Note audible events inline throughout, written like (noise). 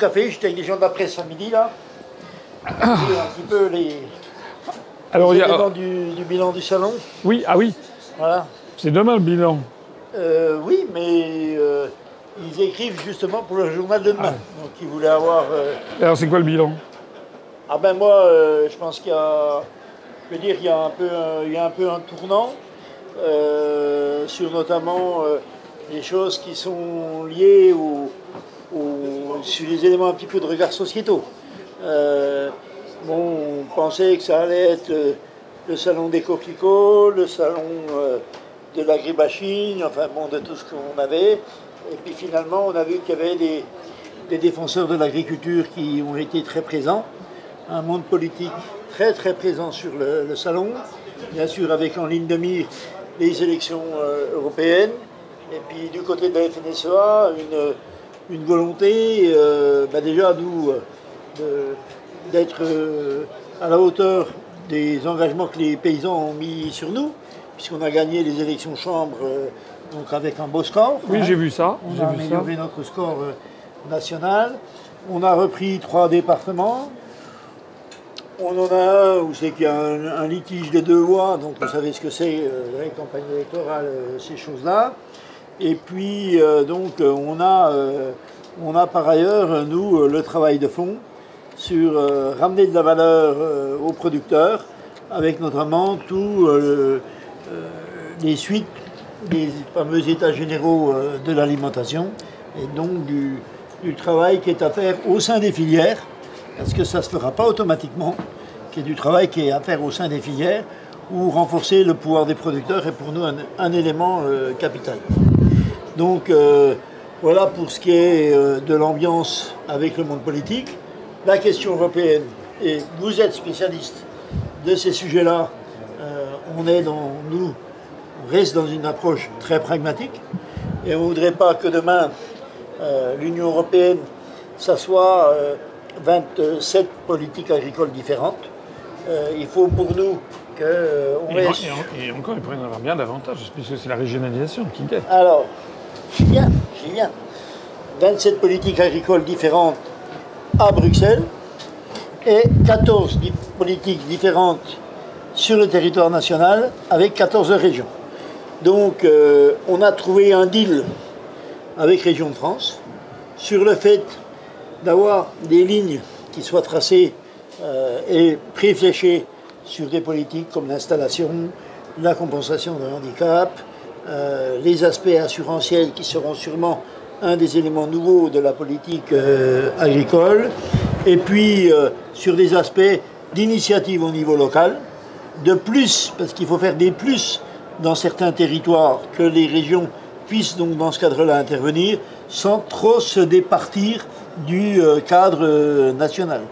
café. J'étais avec les gens de la presse à midi, là. un petit peu les, Alors, les il y a- du, du bilan du salon. Oui, ah oui, Voilà. c'est demain le bilan. Euh, oui, mais euh, ils écrivent justement pour le journal de demain. Donc ils voulaient avoir. euh, Alors, c'est quoi le bilan? Ah ben moi, je pense qu'il y a, je veux dire, il y a un peu, un- il y a un peu un tournant sur notamment les choses qui sont liées au, sur les éléments un petit peu de regard sociétaux. Euh, on pensait que ça allait être euh, le salon des coquelicots, le salon euh, de l'agribashing, enfin bon, de tout ce qu'on avait. Et puis finalement, on a vu qu'il y avait des, des défenseurs de l'agriculture qui ont été très présents un monde politique très très présent sur le, salon, bien sûr avec en ligne de mire les élections européennes, et puis du côté de la FNSEA, une, une volonté euh, bah, déjà nous euh, d'être euh, à la hauteur des engagements que les paysans ont mis sur nous, puisqu'on a gagné les élections chambres donc avec un beau score. Oui, hein. j'ai vu ça. On a vu ça. amélioré notre score national. On a repris trois départements. On en a un où c'est qu'il y a un, un litige des deux lois, donc vous savez ce que c'est, les campagnes électorales, ces choses-là. Et puis, euh, donc, euh, on a, euh, on a par ailleurs, nous, le travail de fond sur ramener de la valeur aux producteurs, avec notamment tous les suites des fameux états généraux de l'alimentation, et donc du, travail qui est à faire au sein des filières, parce que ça ne se fera pas automatiquement, qui est du travail qui est à faire au sein des filières, ou renforcer le pouvoir des producteurs est pour nous un, élément capital. Donc euh, voilà pour ce qui est euh, de l'ambiance avec le monde politique. La question européenne, et vous êtes spécialiste de ces sujets-là, euh, on est dans, nous, on reste dans une approche très pragmatique, et on ne voudrait pas que demain l'Union européenne, ça soit euh, 27 politiques agricoles différentes. Il faut pour nous qu'on Et, reste... et en- et encore, il pourrait y en avoir bien davantage, puisque c'est la régionalisation qui guette. Alors, j'y viens. 27 politiques agricoles différentes à Bruxelles et 14 di- politiques différentes sur le territoire national avec 14 régions. Donc, euh, on a trouvé un deal avec Région de France sur le fait d'avoir des lignes qui soient tracées euh, et préfléchées sur des politiques comme l'installation, la compensation de handicap, euh, les aspects assurantiels qui seront sûrement un des éléments nouveaux de la politique euh, agricole, et puis euh, sur des aspects d'initiative au niveau local, de plus, parce qu'il faut faire des plus dans certains territoires, que les régions puissent donc dans ce cadre-là intervenir sans trop se départir du cadre national.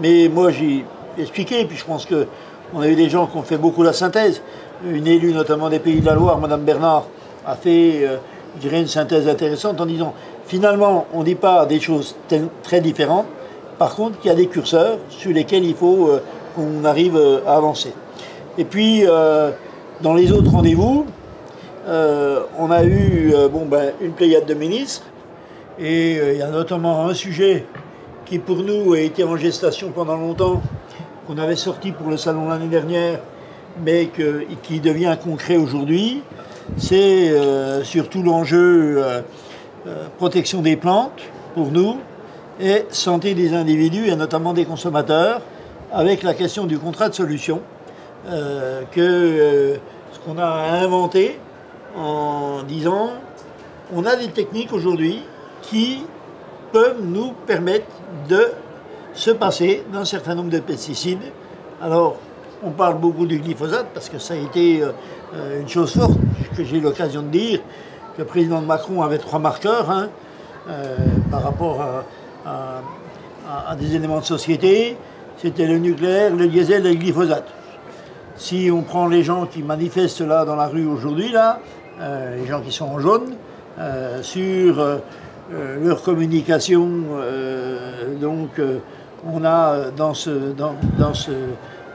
Mais moi j'ai expliqué, puis je pense que on a eu des gens qui ont fait beaucoup la synthèse. Une élue notamment des Pays de la Loire, Madame Bernard, a fait, euh, une synthèse intéressante en disant finalement on ne dit pas des choses très différentes. Par contre, il y a des curseurs sur lesquels il faut euh, qu'on arrive euh, à avancer. Et puis, dans les autres rendez-vous, on a eu ben, une pléiade de ministres, et il y a notamment un sujet qui pour nous a été en gestation pendant longtemps, qu'on avait sorti pour le salon l'année dernière, mais qui devient concret aujourd'hui, c'est euh, surtout l'enjeu euh, euh, protection des plantes pour nous et santé des individus et notamment des consommateurs, avec la question du contrat de solution que ce qu'on a inventé en disant on a des techniques aujourd'hui qui peuvent nous permettre de se passer d'un certain nombre de pesticides. Alors, on parle beaucoup du glyphosate parce que ça a été euh, euh, une chose forte que j'ai eu l'occasion de dire que le président Macron avait trois marqueurs hein, euh, par rapport à, des éléments de société. C'était le nucléaire, le diesel et le glyphosate. Si on prend les gens qui manifestent là dans la rue aujourd'hui, là, les gens qui sont en jaune, sur leur communication, donc on a dans ce,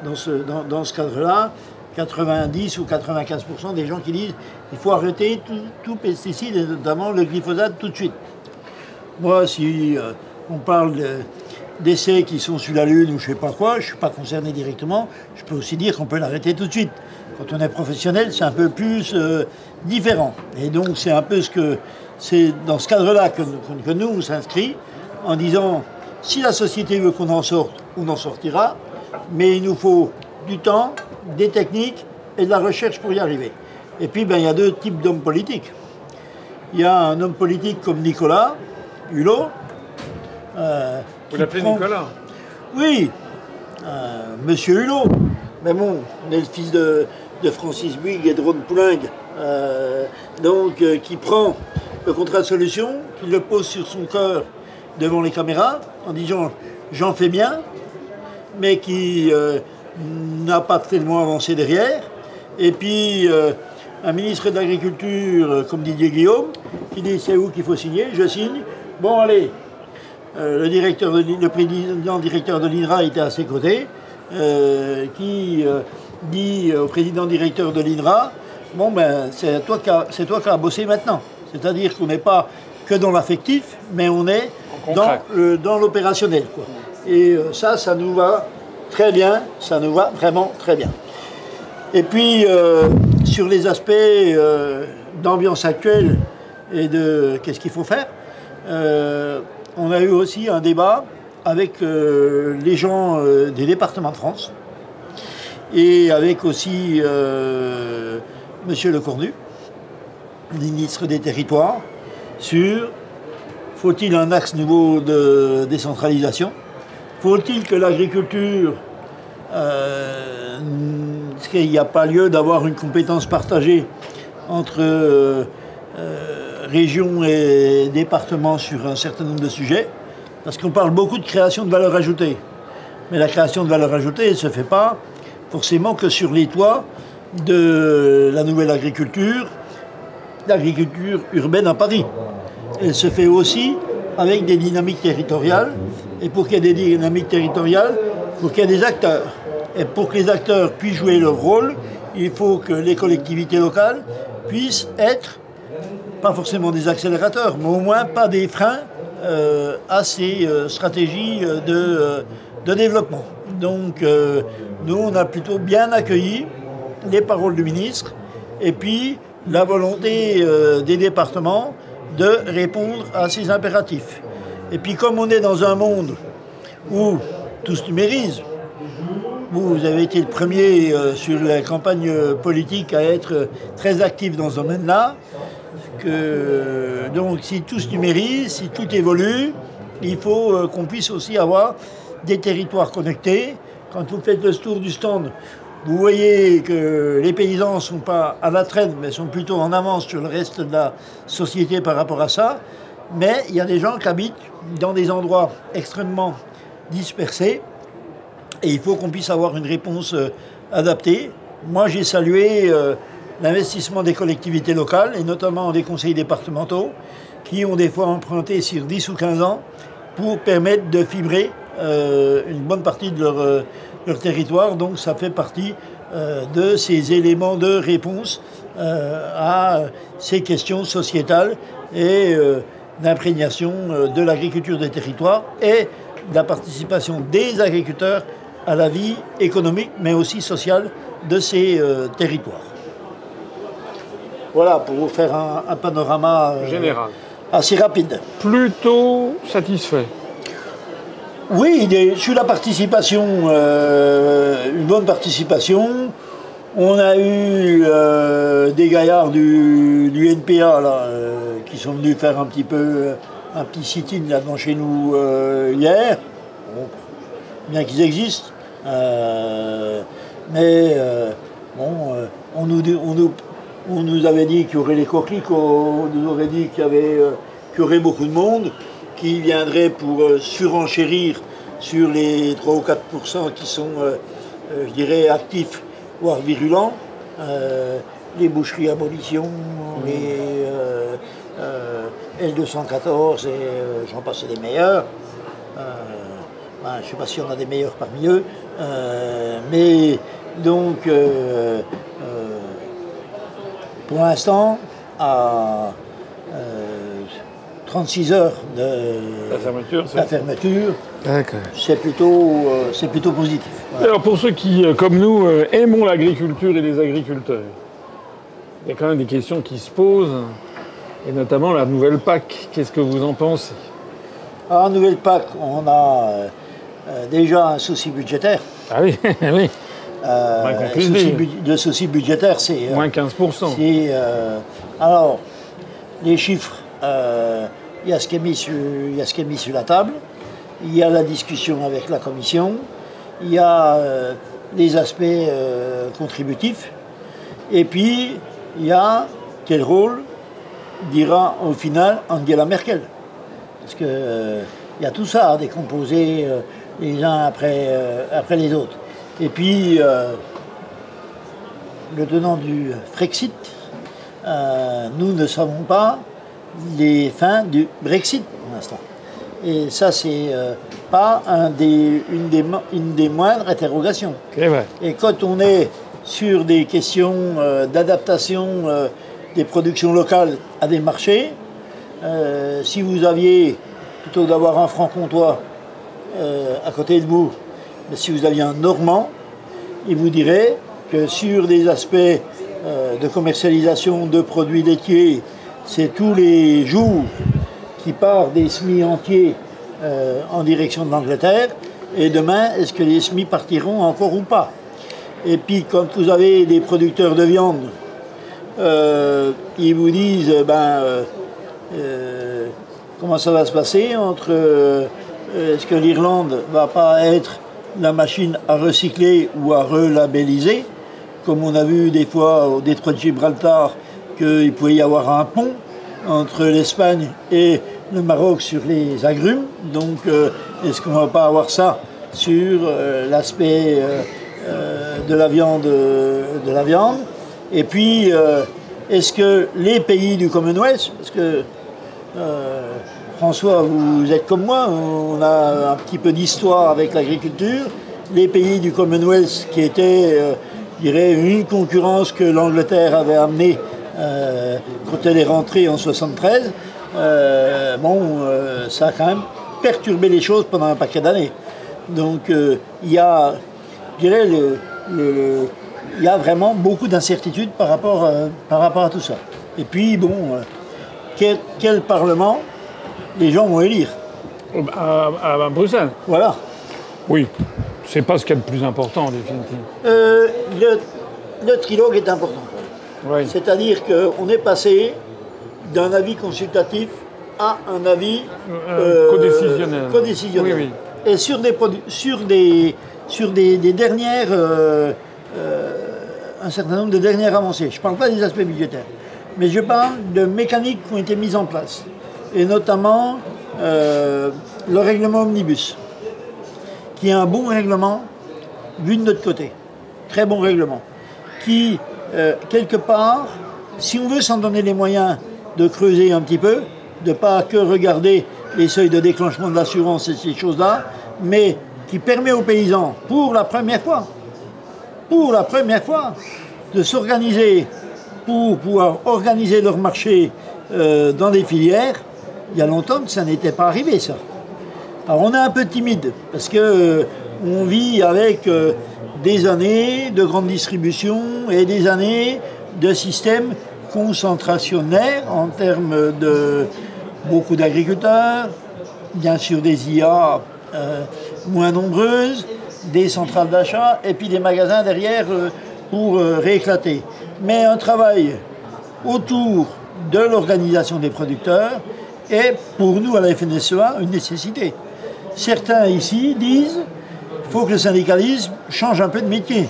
dans ce, cadre-là 90 ou 95% des gens qui disent il faut arrêter tout, pesticide, et notamment le glyphosate, tout de suite. Moi, si euh, on parle d'essais qui sont sur la Lune ou je sais pas quoi, je ne suis pas concerné directement, je peux aussi dire qu'on peut l'arrêter tout de suite. Quand on est professionnel, c'est un peu plus euh, différent. Et donc c'est un peu ce que c'est dans ce cadre-là que, que, nous on s'inscrit en disant si la société veut qu'on en sorte, on en sortira, mais il nous faut du temps, des techniques et de la recherche pour y arriver. Et puis ben, il y a deux types d'hommes politiques. Il y a un homme politique comme Nicolas Hulot. Euh, Vous l'appelez Nicolas? Oui, euh, Monsieur Hulot. Mais bon, on est le fils de, Francis Bouygues et de Ron Poulengue. Euh, donc, qui prend le contrat de solution, qui le pose sur son cœur devant les caméras, en disant j'en fais bien, mais qui n'a pas tellement avancé derrière. Et puis, un ministre de l'Agriculture comme Didier Guillaume, qui dit c'est où qu'il faut signer, je signe. Bon, allez, le, directeur le président directeur de l'INRA était à ses côtés. Euh, qui euh, dit au président directeur de l'INRA Bon, ben, c'est toi, qui as, toi qui as bossé maintenant. C'est-à-dire qu'on n'est pas que dans l'affectif, mais on est dans, l'opérationnel. Et euh, ça, ça nous va très bien, ça nous va vraiment très bien. Et puis, sur les aspects d'ambiance actuelle et de qu'est-ce qu'il faut faire, on a eu aussi un débat avec euh, les gens euh, des départements de France et avec aussi euh, Monsieur Le Cornu, ministre des Territoires, sur faut-il un axe nouveau de décentralisation Faut-il que l'agriculture, euh, qu'il n'y a pas lieu d'avoir une compétence partagée entre régions et départements sur un certain nombre de sujets parce qu'on parle beaucoup de création de valeur ajoutée. Mais la création de valeur ajoutée ne se fait pas forcément que sur les toits de la nouvelle agriculture, l'agriculture urbaine à Paris. Elle se fait aussi avec des dynamiques territoriales. Et pour qu'il y ait des dynamiques territoriales, faut qu'il y ait des acteurs. Et pour que les acteurs puissent jouer leur rôle, il faut que les collectivités locales puissent être, pas forcément des accélérateurs, mais au moins pas des freins euh, à ces euh, stratégies euh, de, développement. Donc nous, on a plutôt bien accueilli les paroles du ministre et puis la volonté des départements de répondre à ces impératifs. Et puis comme on est dans un monde où tout se numérise, vous avez été le premier sur la campagne politique à être très actif dans ce domaine-là donc si tout se numérise, si tout évolue, il faut euh, qu'on puisse aussi avoir des territoires connectés. Quand vous faites le tour du stand, vous voyez que les paysans ne sont pas à la traîne, mais sont plutôt en avance sur le reste de la société par rapport à ça. Mais il y a des gens qui habitent dans des endroits extrêmement dispersés et il faut qu'on puisse avoir une réponse euh, adaptée. Moi, j'ai salué euh, l'investissement des collectivités locales, et notamment des conseils départementaux, qui ont des fois emprunté sur 10 ou 15 ans pour permettre de fibrer euh, une bonne partie de leur, leur, territoire. Donc ça fait partie de ces éléments de réponse à ces questions sociétales et d'imprégnation de l'agriculture des territoires et de la participation des agriculteurs à la vie économique mais aussi sociale de ces territoires. Voilà, pour vous faire un, panorama euh, général assez rapide. Plutôt satisfait. Oui, sur la participation, euh, une bonne participation. On a eu euh, des gaillards du, NPA là, qui sont venus faire un petit peu un petit sit-in là devant chez nous hier. bien qu'ils existent. mais bon, on nous, on nous on nous avait dit qu'il y aurait les coquilles, on nous aurait dit qu'il y, euh, y aurait beaucoup de monde qui viendrait pour euh, surenchérir sur les 3 ou 4% qui sont, euh, je dirais, actifs, voire virulents. les boucheries abolition, mmh. les L214 et j'en passe des meilleurs. Ben, je ne sais pas si on a des meilleurs parmi eux. mais donc pour l'instant, à 36 heures de La fermeture, c'est- la fermeture, D'accord. c'est plutôt, euh, c'est plutôt positif. Voilà. Alors pour ceux qui, euh, comme nous, euh, aimons l'agriculture et les agriculteurs, il y a quand même des questions qui se posent, et notamment la nouvelle PAC. Qu'est-ce que vous en pensez? En nouvelle PAC, on a euh, euh, déjà un souci budgétaire. Ah oui, (laughs) oui, Euh, souci le souci budgétaire, c'est euh, moins 15%. C'est, euh, alors, les chiffres, il y, a ce qui est mis sur- il y a ce qui est mis sur la table, il y a la discussion avec la commission, il y a les aspects contributifs, et puis il y a quel rôle dira au final Angela Merkel. Parce que euh, y a tout ça à décomposer euh, les uns après, euh, après les autres. Et puis, euh, le tenant du Frexit, nous ne savons pas les fins du Brexit pour l'instant. Et ça, c'est pas un des, une, des, mo- une des moindres interrogations. Vrai. Et quand on est sur des questions d'adaptation des productions locales à des marchés, euh, si vous aviez, plutôt d'avoir un franc-comtois euh, à côté de vous, mais si vous aviez un normand, il vous dirait que sur des aspects euh, de commercialisation de produits laitiers, c'est tous les jours qui part des semis entiers en direction de l'Angleterre. Et demain, est-ce que les semis partiront encore ou pas? Et puis, quand vous avez des producteurs de viande, euh, ils vous disent, ben, euh, euh, comment ça va se passer entre euh, est-ce que l'Irlande va pas être la machine à recycler ou à relabelliser, comme on a vu des fois au détroit de Gibraltar qu'il pouvait y avoir un pont entre l'Espagne et le Maroc sur les agrumes. Donc, euh, est-ce qu'on va pas avoir ça sur euh, l'aspect euh, euh, de la viande, de la viande? Et puis, euh, est-ce que les pays du Commonwealth, parce que euh, François, vous êtes comme moi, on a un petit peu d'histoire avec l'agriculture. Les pays du Commonwealth qui étaient, euh, je dirais, une concurrence que l'Angleterre avait amenée quand elle est rentrée en 73, euh, bon, ça a quand même perturbé les choses pendant un paquet d'années. Donc il y a, je dirais, le- il y a vraiment beaucoup d'incertitudes par rapport, euh, par rapport à tout ça. Et puis, bon, euh, quel, quel Parlement les gens vont élire À, à- à Bruxelles Voilà. Oui. C'est pas ce qu'il y a de plus important en définitive. Euh, le, le trilogue est important. Oui. C'est-à-dire qu'on est passé d'un avis consultatif à un avis codécisionnel. codécisionnel. Oui, Et sur des, sur des, sur des, des dernières, un certain nombre de dernières avancées. Je ne parle pas des aspects budgétaires, mais je parle de mécaniques qui ont été mises en place, et notamment euh, le règlement omnibus, qui est un bon règlement vu de notre côté. Très bon règlement. Qui, euh, quelque part, si on veut s'en donner les moyens de creuser un petit peu, de pas que regarder les seuils de déclenchement de l'assurance et ces choses-là, mais qui permet aux paysans, pour la première fois, pour la première fois, de s'organiser pour pouvoir organiser leur marché euh, dans des filières. Il y a longtemps que ça n'était pas arrivé, ça. Alors on est un peu timide parce que euh, on vit avec euh, des années de grande distribution et des années de systèmes concentrationnaires en termes de beaucoup d'agriculteurs, bien sûr des IA moins nombreuses, des centrales d'achat et puis des magasins derrière euh, pour euh, rééclater. Mais un travail autour de l'organisation des producteurs est pour nous à la FNSEA une nécessité. Certains ici disent qu'il faut que le syndicalisme change un peu de métier.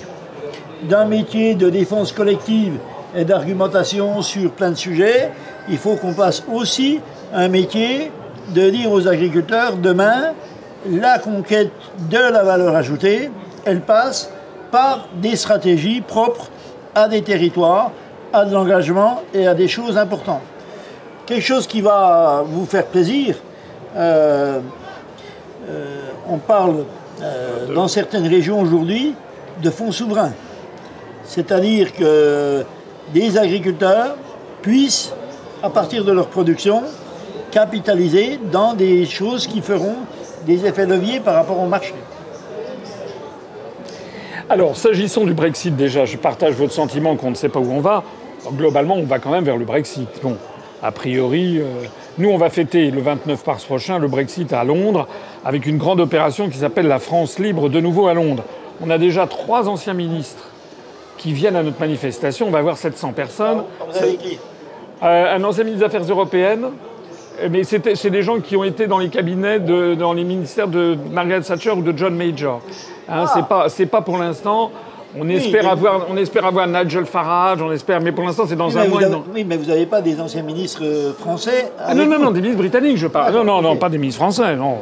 D'un métier de défense collective et d'argumentation sur plein de sujets, il faut qu'on passe aussi un métier de dire aux agriculteurs demain, la conquête de la valeur ajoutée, elle passe par des stratégies propres à des territoires, à de l'engagement et à des choses importantes. Quelque chose qui va vous faire plaisir, euh, euh, on parle euh, dans certaines régions aujourd'hui de fonds souverains. C'est-à-dire que des agriculteurs puissent, à partir de leur production, capitaliser dans des choses qui feront des effets leviers par rapport au marché. Alors, s'agissant du Brexit, déjà, je partage votre sentiment qu'on ne sait pas où on va. globalement, on va quand même vers le Brexit. Bon, a priori, euh, nous, on va fêter le 29 mars prochain le Brexit à Londres avec une grande opération qui s'appelle la France libre de nouveau à Londres. On a déjà trois anciens ministres qui viennent à notre manifestation. On va avoir 700 personnes. Vous avez qui? Euh, un ancien ministre des Affaires européennes, mais c'était- c'est des gens qui ont été dans les cabinets, de, dans les ministères de Margaret Thatcher ou de John Major. Hein, C'est pas, c'est pas pour l'instant. On espère mais- avoir, on espère avoir Nigel Farage, on espère, mais pour l'instant c'est dans oui, un mais, mois. avez, non. oui, mais vous n'avez pas des anciens ministres euh, français Ah, non, non, non, des ministres britanniques, je parle. non, non, non, ok. pas des ministres français, non.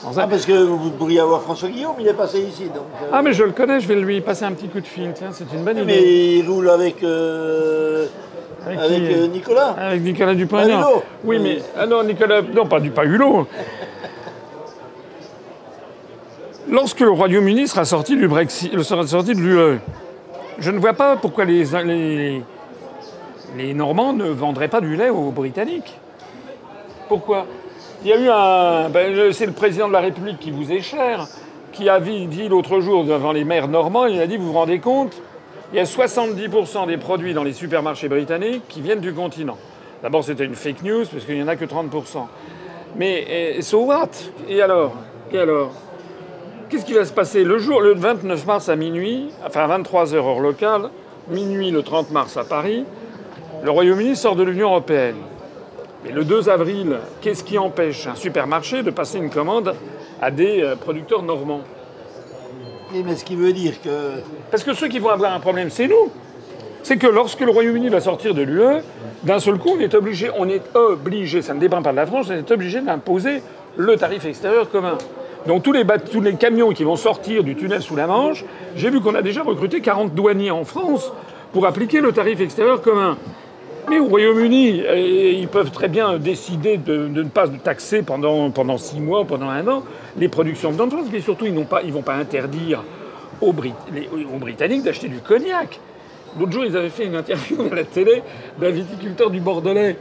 français. Ah, parce que vous pourriez avoir François Guillaume, il est passé ici. Donc, euh, Ah, mais je le connais, je vais lui passer un petit coup de fil. Tiens, c'est une bonne idée. mais il roule avec, euh, Avec avec qui euh, Nicolas. Avec Nicolas Dupont-Aignan. Hulot. Oui, mais. Ah non, Nicolas. Non, pas, du, pas Hulot. Lorsque le Royaume-Uni sera sorti du Brexit, euh, sera sorti de l'UE, je ne vois pas pourquoi les, les, les Normands ne vendraient pas du lait aux Britanniques. Pourquoi? Il y a eu un. ben, c'est le président de la République qui vous est cher, qui a dit l'autre jour devant les maires normands, il a dit Vous vous rendez compte Il y a 70% des produits dans les supermarchés britanniques qui viennent du continent. D'abord, c'était une fake news, parce qu'il n'y en a que 30%. Mais et, so what? Et alors? Et alors? Qu'est-ce qui va se passer? Le jour, le 29 mars à minuit, enfin à 23h heure locale, minuit le 30 mars à Paris, le Royaume-Uni sort de l'Union européenne. Mais le 2 avril, qu'est-ce qui empêche un supermarché de passer une commande à des euh, producteurs normands? Parce que ceux qui vont avoir un problème, c'est nous. C'est que lorsque le Royaume-Uni va sortir de l'UE, d'un seul coup, on est obligé, on est ça ne dépend pas de la France, on est obligé d'imposer le tarif extérieur commun. Donc tous les, tous les camions qui vont sortir du tunnel sous la Manche, j'ai vu qu'on a déjà recruté 40 douaniers en France pour appliquer le tarif extérieur commun. Mais au Royaume-Uni, euh, ils peuvent très bien décider de, ne pas taxer pendant, pendant six mois, pendant un an, les productions de France, mais surtout, ils ne vont pas interdire aux, Britanniques d'acheter du cognac. L'autre jour, ils avaient fait une interview à la télé d'un viticulteur du Bordelais.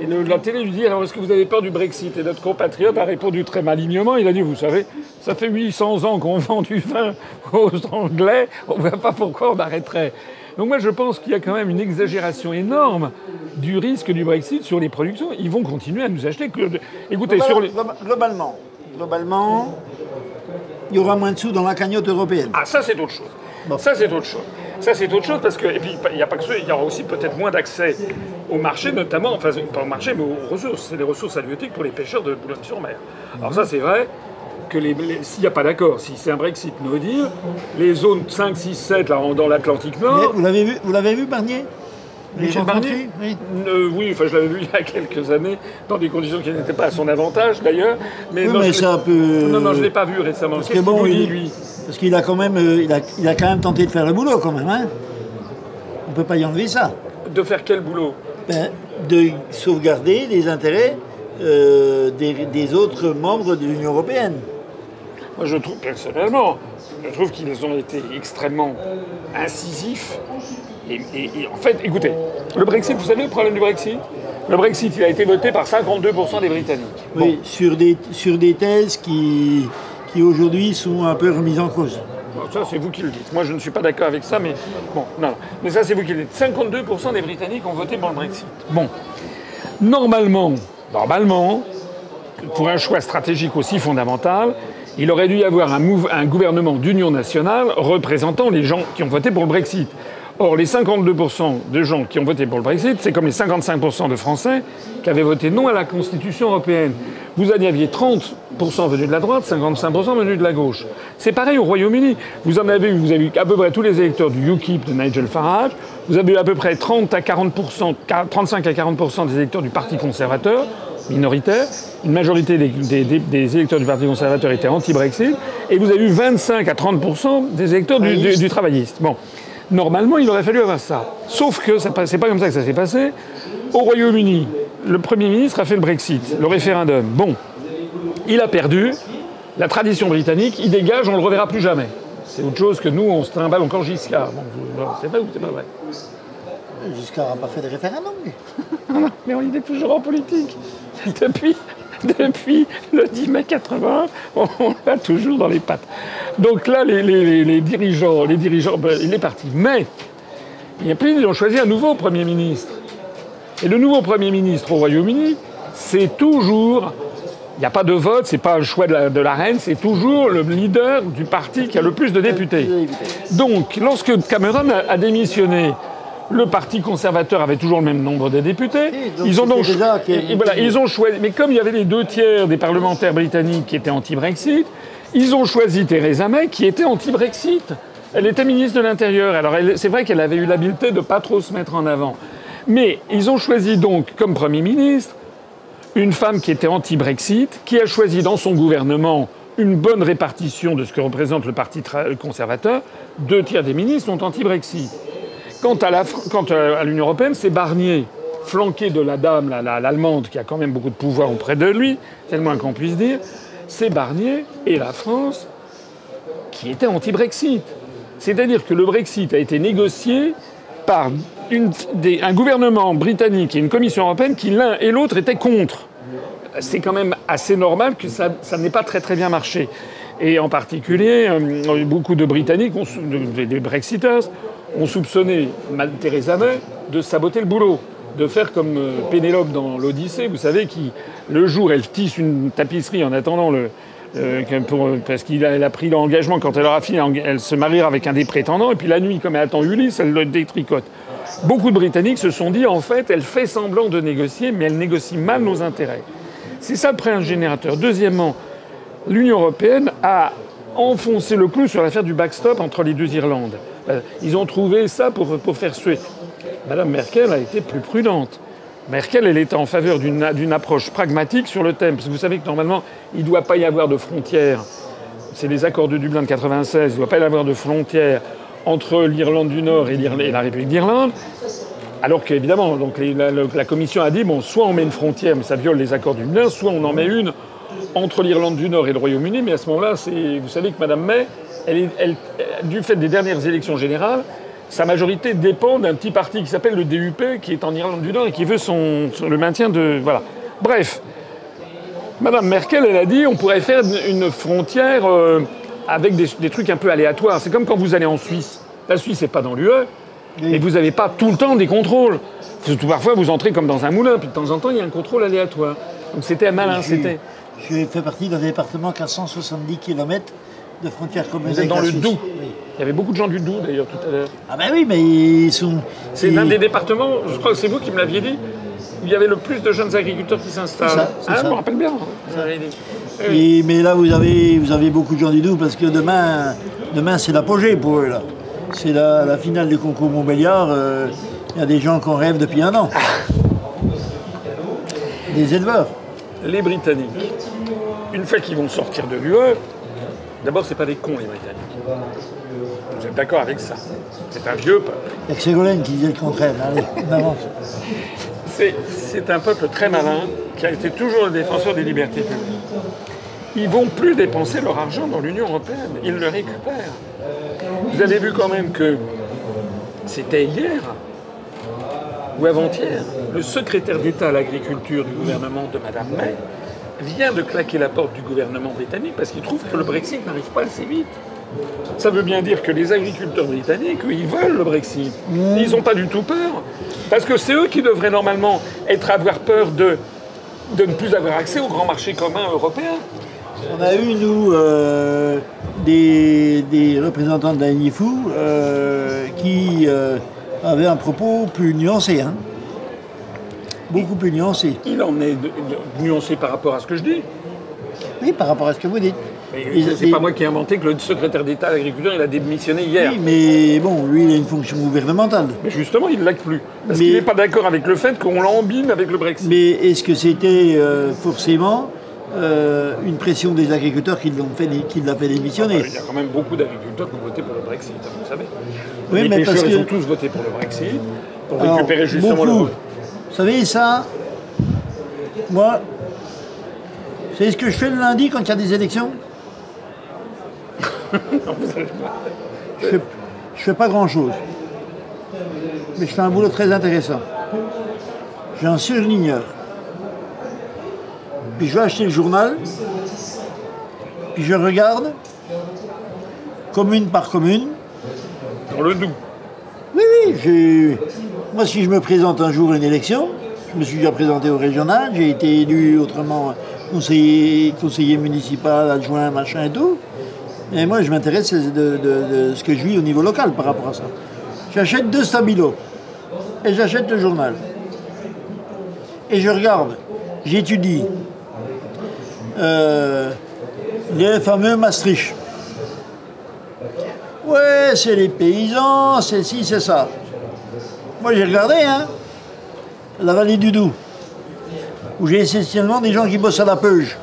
Et la télé lui dit Alors, est-ce que vous avez peur du Brexit? Et notre compatriote a répondu très malignement il a dit Vous savez, ça fait 800 ans qu'on vend du vin aux Anglais, on ne voit pas pourquoi on arrêterait. Donc, moi, je pense qu'il y a quand même une exagération énorme du risque du Brexit sur les productions. Ils vont continuer à nous acheter. Que... Écoutez, sur les. Globalement, globalement, il y aura moins de sous dans la cagnotte européenne. Ah, ça, c'est autre chose. Bon. Ça, c'est autre chose. Ça, c'est autre chose parce que, et puis, il n'y a pas que ça, il y aura aussi peut-être moins d'accès au marché, notamment, enfin, pas au marché, mais aux ressources. C'est les ressources halieutiques pour les pêcheurs de Boulogne-sur-Mer. Alors, ça, c'est vrai que s'il n'y a pas d'accord, si c'est un Brexit no deal, les zones 5, 6, 7, là, dans l'Atlantique Nord. vous l'avez vu, vous l'avez vu, Barnier? Michel Barnier Oui. Euh, oui, enfin, je l'avais vu il y a quelques années, dans des conditions qui n'étaient pas à son avantage d'ailleurs. Mais, Oui, non, mais je ça peut- Non, non, je ne l'ai pas vu récemment. Parce Qu'est-ce que qu'il bon, il- dit, lui? Parce qu'il a quand même, euh, il a, il a quand même tenté de faire le boulot, quand même. Hein On ne peut pas y enlever ça. De faire quel boulot? Ben, de sauvegarder les intérêts euh, des, des autres membres de l'Union européenne. Moi, je trouve, personnellement, je trouve qu'ils ont été extrêmement incisifs. Et, et- et en fait, écoutez, le Brexit, vous savez le problème du Brexit? Le Brexit, il a été voté par 52% des Britanniques. Oui, sur des, sur des thèses qui, qui aujourd'hui sont un peu remises en cause. Bon, ça, c'est vous qui le dites. Moi, je ne suis pas d'accord avec ça, mais bon, non. non. Mais ça, c'est vous qui le dites. 52% des Britanniques ont voté pour le Brexit. Bon. Normalement, normalement, pour un choix stratégique aussi fondamental, il aurait dû y avoir un, gouvernement d'union nationale représentant les gens qui ont voté pour le Brexit. Or, les 52% de gens qui ont voté pour le Brexit, c'est comme les 55% de Français qui avaient voté non à la Constitution européenne. Vous en aviez 30% venus de la droite, 55% venus de la gauche. C'est pareil au Royaume-Uni. Vous en avez eu, vous avez eu à peu près tous les électeurs du UKIP de Nigel Farage. Vous avez eu à peu près 30 à 40%, 35 à 40% des électeurs du Parti conservateur minoritaire. Une majorité des, des- des- des électeurs du Parti conservateur étaient anti-Brexit. Et vous avez eu 25 à 30% des électeurs du, du- du travailliste. Bon. Normalement, il aurait fallu avoir ça. Sauf que ce n'est pas comme ça que ça s'est passé. Au Royaume-Uni, le Premier ministre a fait le Brexit, le référendum. Bon, il a perdu. La tradition britannique, il dégage, on ne le reverra plus jamais. C'est autre chose que nous, on se trimballe encore Giscard. Bon, c'est vrai ou c'est pas vrai Giscard n'a pas fait de référendum. (laughs) Mais on est toujours en politique. (laughs) depuis, depuis le 10 mai 80, on l'a toujours dans les pattes. Donc là, les, les- les dirigeants, les dirigeants, ben, il est parti. Mais il y a plus, ils ont choisi un nouveau Premier ministre. Et le nouveau Premier ministre au Royaume-Uni, c'est toujours. Il n'y a pas de vote, c'est pas un choix de la, de la reine, c'est toujours le leader du parti qui a le plus de députés. Donc, lorsque Cameron a, a démissionné, le Parti conservateur avait toujours le même nombre de députés. Oui, ils ont donc c'était déjà qu'il y a- et voilà, ils ont choisi. Mais comme il y avait les deux tiers des parlementaires britanniques qui étaient anti-Brexit, ils ont choisi Theresa May qui était anti-Brexit. Elle était ministre de l'Intérieur. Alors c'est vrai qu'elle avait eu l'habileté de pas trop se mettre en avant. Mais ils ont choisi donc comme Premier ministre une femme qui était anti-Brexit, qui a choisi dans son gouvernement une bonne répartition de ce que représente le Parti conservateur. Deux tiers des ministres sont anti-Brexit. Quant à l'Union européenne, c'est Barnier, flanqué de la dame, la- la- l'allemande, qui a quand même beaucoup de pouvoir auprès de lui, c'est le moins qu'on puisse dire. C'est Barnier et la France qui étaient anti-Brexit. C'est-à-dire que le Brexit a été négocié par un gouvernement britannique et une commission européenne qui l'un et l'autre étaient contre. C'est quand même assez normal que ça, n'ait pas très très bien marché. Et en particulier, euh, beaucoup de Britanniques, des Brexiters, ont soupçonné Mme Theresa May de saboter le boulot, de faire comme euh, Pénélope dans l'Odyssée, vous savez, qui le jour elle tisse une tapisserie en attendant le, euh, pour- parce qu'elle a, pris l'engagement quand elle aura fini, elle se mariera avec un des prétendants, et puis la nuit, comme elle attend Ulysse, elle le détricote. Beaucoup de Britanniques se sont dit, en fait, elle fait semblant de négocier, mais elle négocie mal nos intérêts. C'est ça le générateur. Deuxièmement, l'Union européenne a enfoncé le clou sur l'affaire du backstop entre les deux Irlandes. Euh, Ils ont trouvé ça pour, faire suer. Madame Merkel a été plus prudente. Merkel, elle était en faveur d'une approche pragmatique sur le thème. Parce que vous savez que normalement, il ne doit pas y avoir de frontières. C'est les accords de Dublin de 96. Il ne doit pas y avoir de frontières entre l'Irlande du Nord et, la République d'Irlande. Alors qu'évidemment, la- la Commission a dit bon, soit on met une frontière, mais ça viole les accords du Dublin, soit on en met une entre l'Irlande du Nord et le Royaume-Uni. Mais à ce moment-là, vous savez que Mme May, elle est- elle- du fait des dernières élections générales, sa majorité dépend d'un petit parti qui s'appelle le DUP, qui est en Irlande du Nord et qui veut son, son- le maintien de. Voilà. Bref, Madame Merkel, elle a dit on pourrait faire une frontière euh, avec des, des trucs un peu aléatoires. C'est comme quand vous allez en Suisse. La Suisse n'est pas dans l'UE, et vous n'avez pas tout le temps des contrôles. Parfois, vous entrez comme dans un moulin, puis de temps en temps, il y a un contrôle aléatoire. Donc c'était malin, c'était. Je fais partie d'un département qui a 170 km de frontières communes Vous êtes dans le. Doubs. Oui. Il y avait beaucoup de gens du Doubs d'ailleurs tout à l'heure. Ah ben oui, mais ils sont... C'est l'un des départements, je crois que c'est vous qui me l'aviez dit, où il y avait le plus de jeunes agriculteurs qui s'installent. Ça, ah, ça. je me rappelle bien. dit. Et- mais là, vous avez, vous avez beaucoup de gens du Doubs parce que demain, demain c'est l'apogée pour eux. là. C'est la, la finale du concours Montbéliard. euh, Il y a des gens qu'on rêve depuis un an. Des éleveurs. Les Britanniques, une fois qu'ils vont sortir de l'UE, d'abord, c'est pas des cons, les Britanniques. Vous êtes d'accord avec ça? C'est un vieux peuple. Que Ségolène qui disait le contraire. Allez, on avance. C'est, c'est un peuple très malin qui a été toujours le défenseur des libertés publiques. Ils vont plus dépenser leur argent dans l'Union européenne, ils le récupèrent. Vous avez vu quand même que c'était hier ou avant-hier, le secrétaire d'État à l'agriculture du gouvernement de Mme May vient de claquer la porte du gouvernement britannique parce qu'il trouve que le Brexit n'arrive pas assez vite. Ça veut bien dire que les agriculteurs britanniques, ils veulent le Brexit. Ils n'ont pas du tout peur. Parce que c'est eux qui devraient normalement être avoir peur de, ne plus avoir accès au grand marché commun européen. On a eu, nous, euh, des, des représentants de la NIFU euh, qui euh, avaient un propos plus nuancé. hein. Beaucoup plus nuancé. Il en est de- de- nuancé par rapport à ce que je dis. Oui, par rapport à ce que vous dites. C'est pas moi qui ai inventé que le secrétaire d'État à l'agriculture, il a démissionné hier. Oui, mais bon, lui, il a une fonction gouvernementale. Mais justement, il ne l'a plus. Parce qu'il n'est pas d'accord avec le fait qu'on l'embine avec le Brexit. Mais est-ce que c'était euh, forcément euh, une pression des agriculteurs qui l'ont fait, qui l'a fait démissionner? Il y a quand même beaucoup d'agriculteurs qui ont voté pour le Brexit, hein, vous savez. Oui, les mais pêcheurs, parce ils que- ont tous voté pour le Brexit, pour Alors, récupérer justement beaucoup. le... Vous savez, ça, moi, c'est ce que je fais le lundi quand il y a des élections (laughs) Je fais, je fais pas grand-chose. Mais je fais un boulot très intéressant. J'ai un surligneur. puis je vais acheter le journal, puis je regarde, commune par commune. Le. Oui, oui, moi si je me présente un jour à une élection, je me suis déjà présenté au régional, j'ai été élu autrement conseiller, conseiller municipal, adjoint, machin et tout. Et moi je m'intéresse de ce que je vis au niveau local par rapport à ça. J'achète deux stabilos et j'achète le journal. Et je regarde, j'étudie euh, les fameux Maastricht. Ouais, c'est les paysans, c'est ci, c'est ça. Moi, j'ai regardé, hein, la vallée du Doubs, où j'ai essentiellement des gens qui bossent à la Peuge,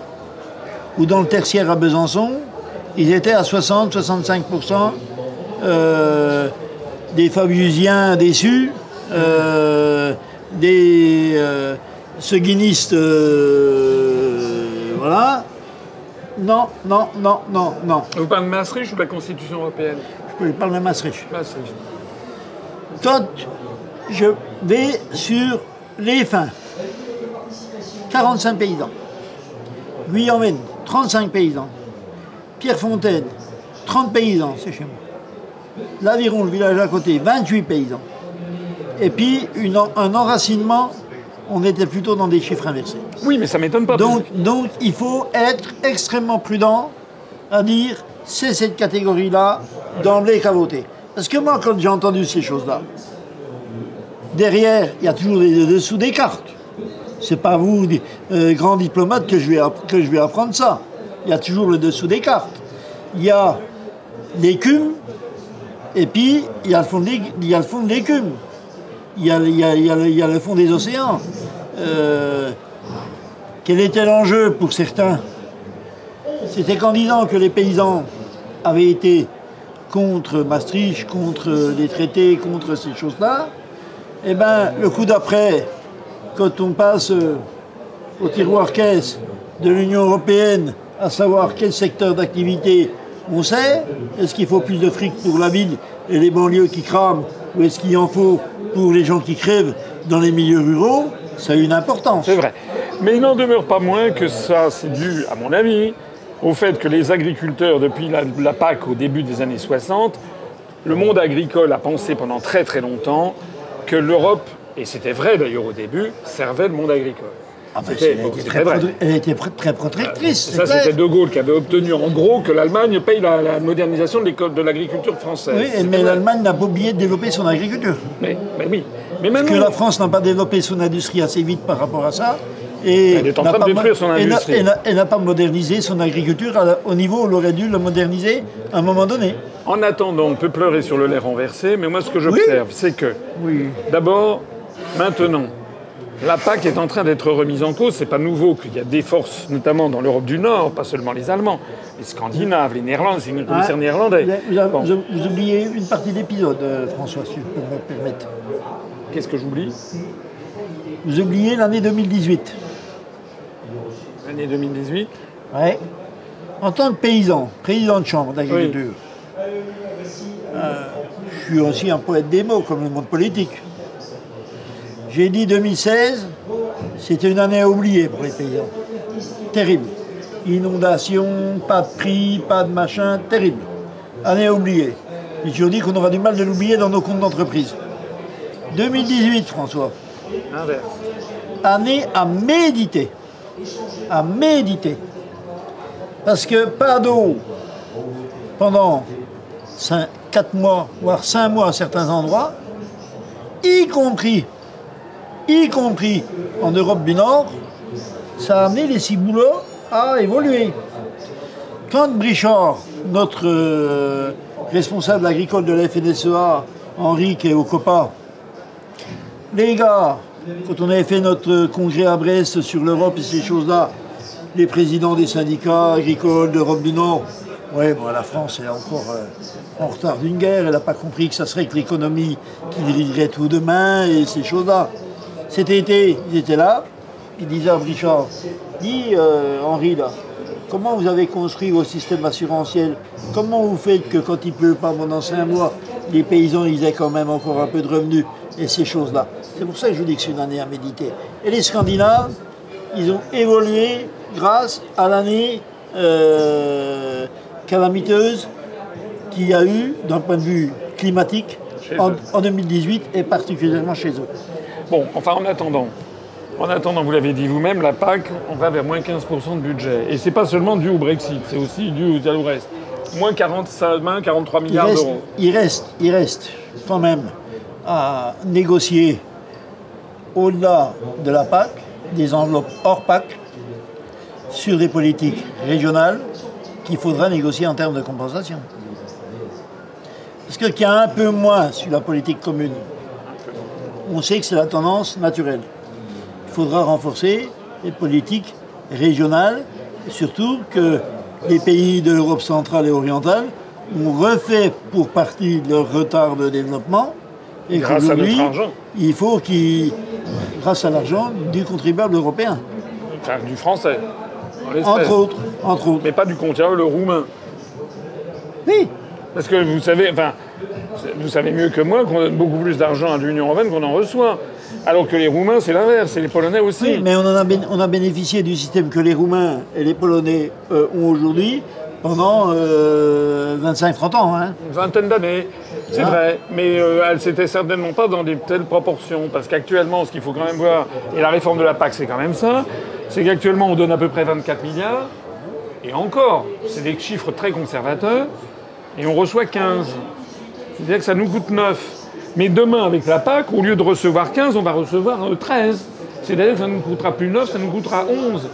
ou dans le tertiaire à Besançon, ils étaient à 60-65% euh, des Fabiusiens déçus, euh, des euh, seguinistes, euh, voilà. Non, non, non, non, non. Vous parlez de Maastricht ou de la Constitution européenne? Je ne parle de Maastricht. Maastricht. Quand je vais sur les fins, 45 paysans. Guillaume, 35 paysans. Pierrefontaine, 30 paysans, c'est chez moi. L'Aviron, le village à côté, 28 paysans. Et puis une un enracinement, on était plutôt dans des chiffres inversés. Oui, mais ça m'étonne pas. Donc, donc il faut être extrêmement prudent à dire c'est cette catégorie-là d'emblée qu'à voter. Parce que moi, quand j'ai entendu ces choses-là, derrière, il y a toujours des dessous des cartes. C'est pas vous, euh, grands diplomates, que je, vais apprendre ça. Il y a toujours le dessous des cartes. Il y a l'écume, et puis il y a le fond de l'écume. Il y a le fond des océans. Euh, quel était l'enjeu pour certains? C'était qu'en disant que les paysans avaient été contre Maastricht, contre les traités, contre ces choses-là, eh bien, le coup d'après, quand on passe euh, au tiroir caisse de l'Union européenne, à savoir quel secteur d'activité on sait, est-ce qu'il faut plus de fric pour la ville et les banlieues qui crament, ou est-ce qu'il en faut pour les gens qui crèvent dans les milieux ruraux, ça a une importance. C'est vrai. Mais il n'en demeure pas moins que ça, c'est dû, à mon avis, au fait que les agriculteurs, depuis la, la PAC au début des années 60, le monde agricole a pensé pendant très très longtemps que l'Europe, et c'était vrai d'ailleurs au début, servait le monde agricole. Ah ben, C'était- elle, était très vrai. elle était très protectrice. c'est Ça, c'était De Gaulle qui avait obtenu en gros que l'Allemagne paye la, la modernisation de l'agriculture française. Oui, mais l'Allemagne n'a pas oublié de développer son agriculture. Mais, mais oui. Mais Que maintenant, la France n'a pas développé son industrie assez vite par rapport à ça. Et Elle est en n'a train de pas détruire son industrie. Et n'a- pas modernisé son agriculture la- au niveau où elle aurait dû le moderniser à un moment donné. en attendant, on peut pleurer sur le lait renversé, mais moi ce que j'observe, c'est que Oui. D'abord, maintenant, la PAC est en train d'être remise en cause. C'est pas nouveau qu'il y a des forces, notamment dans l'Europe du Nord, pas seulement les Allemands, les Scandinaves, les Néerlandais, c'est une commissaire Ah, néerlandais. Vous, avez- Bon, vous- vous oubliez une partie d'épisode, euh, François, si je peux me permettre. Qu'est-ce que j'oublie? Vous oubliez l'année 2018. L'année 2018. Ouais. En tant que paysan, président de chambre d'agriculture, euh, je suis aussi un poète des mots, comme le monde politique. J'ai dit 2016, c'était une année à oublier pour les paysans. Terrible. Inondation, pas de prix, pas de machin, terrible. Année à oublier. J'ai toujours dit qu'on aura du mal de l'oublier dans nos comptes d'entreprise. 2018, François année à méditer. À méditer. Parce que pas d'eau pendant 4 mois, voire 5 mois à certains endroits, y compris, y compris en Europe du Nord, ça a amené les ciboulots à évoluer. Quand Brichard, notre euh, responsable agricole de la FNSEA, Henri, qui est au COPA, les gars, quand on avait fait notre congrès à Brest sur l'Europe et ces choses-là, les présidents des syndicats agricoles d'Europe du Nord, ouais, bon, la France est encore euh, en retard d'une guerre, elle n'a pas compris que ça serait que l'économie qui dirigerait tout demain et ces choses-là. Cet été, ils étaient là, ils disaient à Brichard, dis euh, Henri là, comment vous avez construit vos systèmes assurantiels? Comment vous faites que quand il pleut pas pendant cinq mois, les paysans ils aient quand même encore un peu de revenus? Et ces choses-là C'est pour ça que je vous dis que c'est une année à méditer. Et les Scandinaves, ils ont évolué grâce à l'année euh, calamiteuse qu'il y a eu d'un point de vue climatique en, eux. en 2018 et particulièrement chez eux. Bon, enfin en attendant, en attendant, vous l'avez dit vous-même, la PAC, on va vers moins 15% de budget. Et c'est pas seulement dû au Brexit, c'est aussi dû au reste. Moins 45, moins 43 Il milliards d'euros. il, reste, il reste quand même à négocier au-delà de la PAC des enveloppes hors PAC sur des politiques régionales qu'il faudra négocier en termes de compensation. Parce qu'il y a un peu moins sur la politique commune, on sait que c'est la tendance naturelle. Il faudra renforcer les politiques régionales, surtout que les pays de l'Europe centrale et orientale ont refait pour partie leur retard de développement. Et Grâce à notre argent. Il faut qu'ils, grâce à l'argent du contribuable européen, Enfin, du français. en entre autres, entre autres. Mais pas du contribuable roumain. Oui, Parce que vous savez, enfin, vous savez mieux que moi qu'on donne beaucoup plus d'argent à l'Union européenne qu'on en reçoit. Alors que les Roumains, c'est l'inverse, et les Polonais aussi. oui, mais on, en a, bén- on a bénéficié du système que les Roumains et les Polonais euh, ont aujourd'hui pendant euh, 25-30 ans. hein. Une vingtaine d'années, c'est Ah. vrai. Mais euh, elle s'était certainement pas dans des telles proportions. Parce qu'actuellement, ce qu'il faut quand même voir, et la réforme de la PAC, c'est quand même ça, c'est qu'actuellement, on donne à peu près 24 milliards. Et encore, c'est des chiffres très conservateurs. Et on reçoit 15. C'est-à-dire que ça nous coûte 9. Mais demain, avec la PAC, au lieu de recevoir 15, on va recevoir euh, 13. C'est-à-dire que ça ne nous coûtera plus 9, ça nous coûtera 11.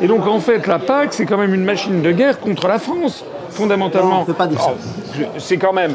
Et donc, en fait, la PAC, c'est quand même une machine de guerre contre la France, fondamentalement. Non, on peut pas dire ça. Oh, c'est quand même.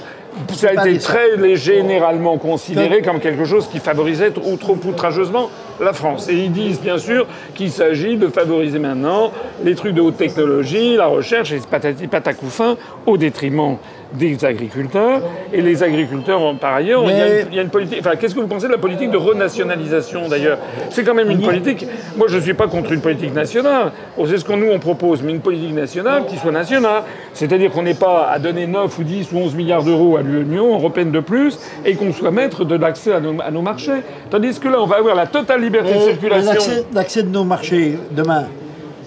Ça a été ça. très généralement considéré comme quelque chose qui favorisait trop, trop outrageusement la France. Et ils disent bien sûr qu'il s'agit de favoriser maintenant les trucs de haute technologie, la recherche et patati patacouffin au détriment des agriculteurs. Et les agriculteurs, par ailleurs, il, y a une, il y a une politique. Enfin, qu'est-ce que vous pensez de la politique de renationalisation d'ailleurs? C'est quand même une politique. Moi, je ne suis pas contre une politique nationale. Oh, C'est ce qu'on nous on propose, mais une politique nationale qui soit nationale. C'est-à-dire qu'on n'est pas à donner 9 ou 10 ou 11 milliards d'euros à l'Union européenne de plus et qu'on soit maître de l'accès à nos, à nos marchés. Tandis que là, on va avoir la totale liberté de Et circulation. L'accès de nos marchés demain,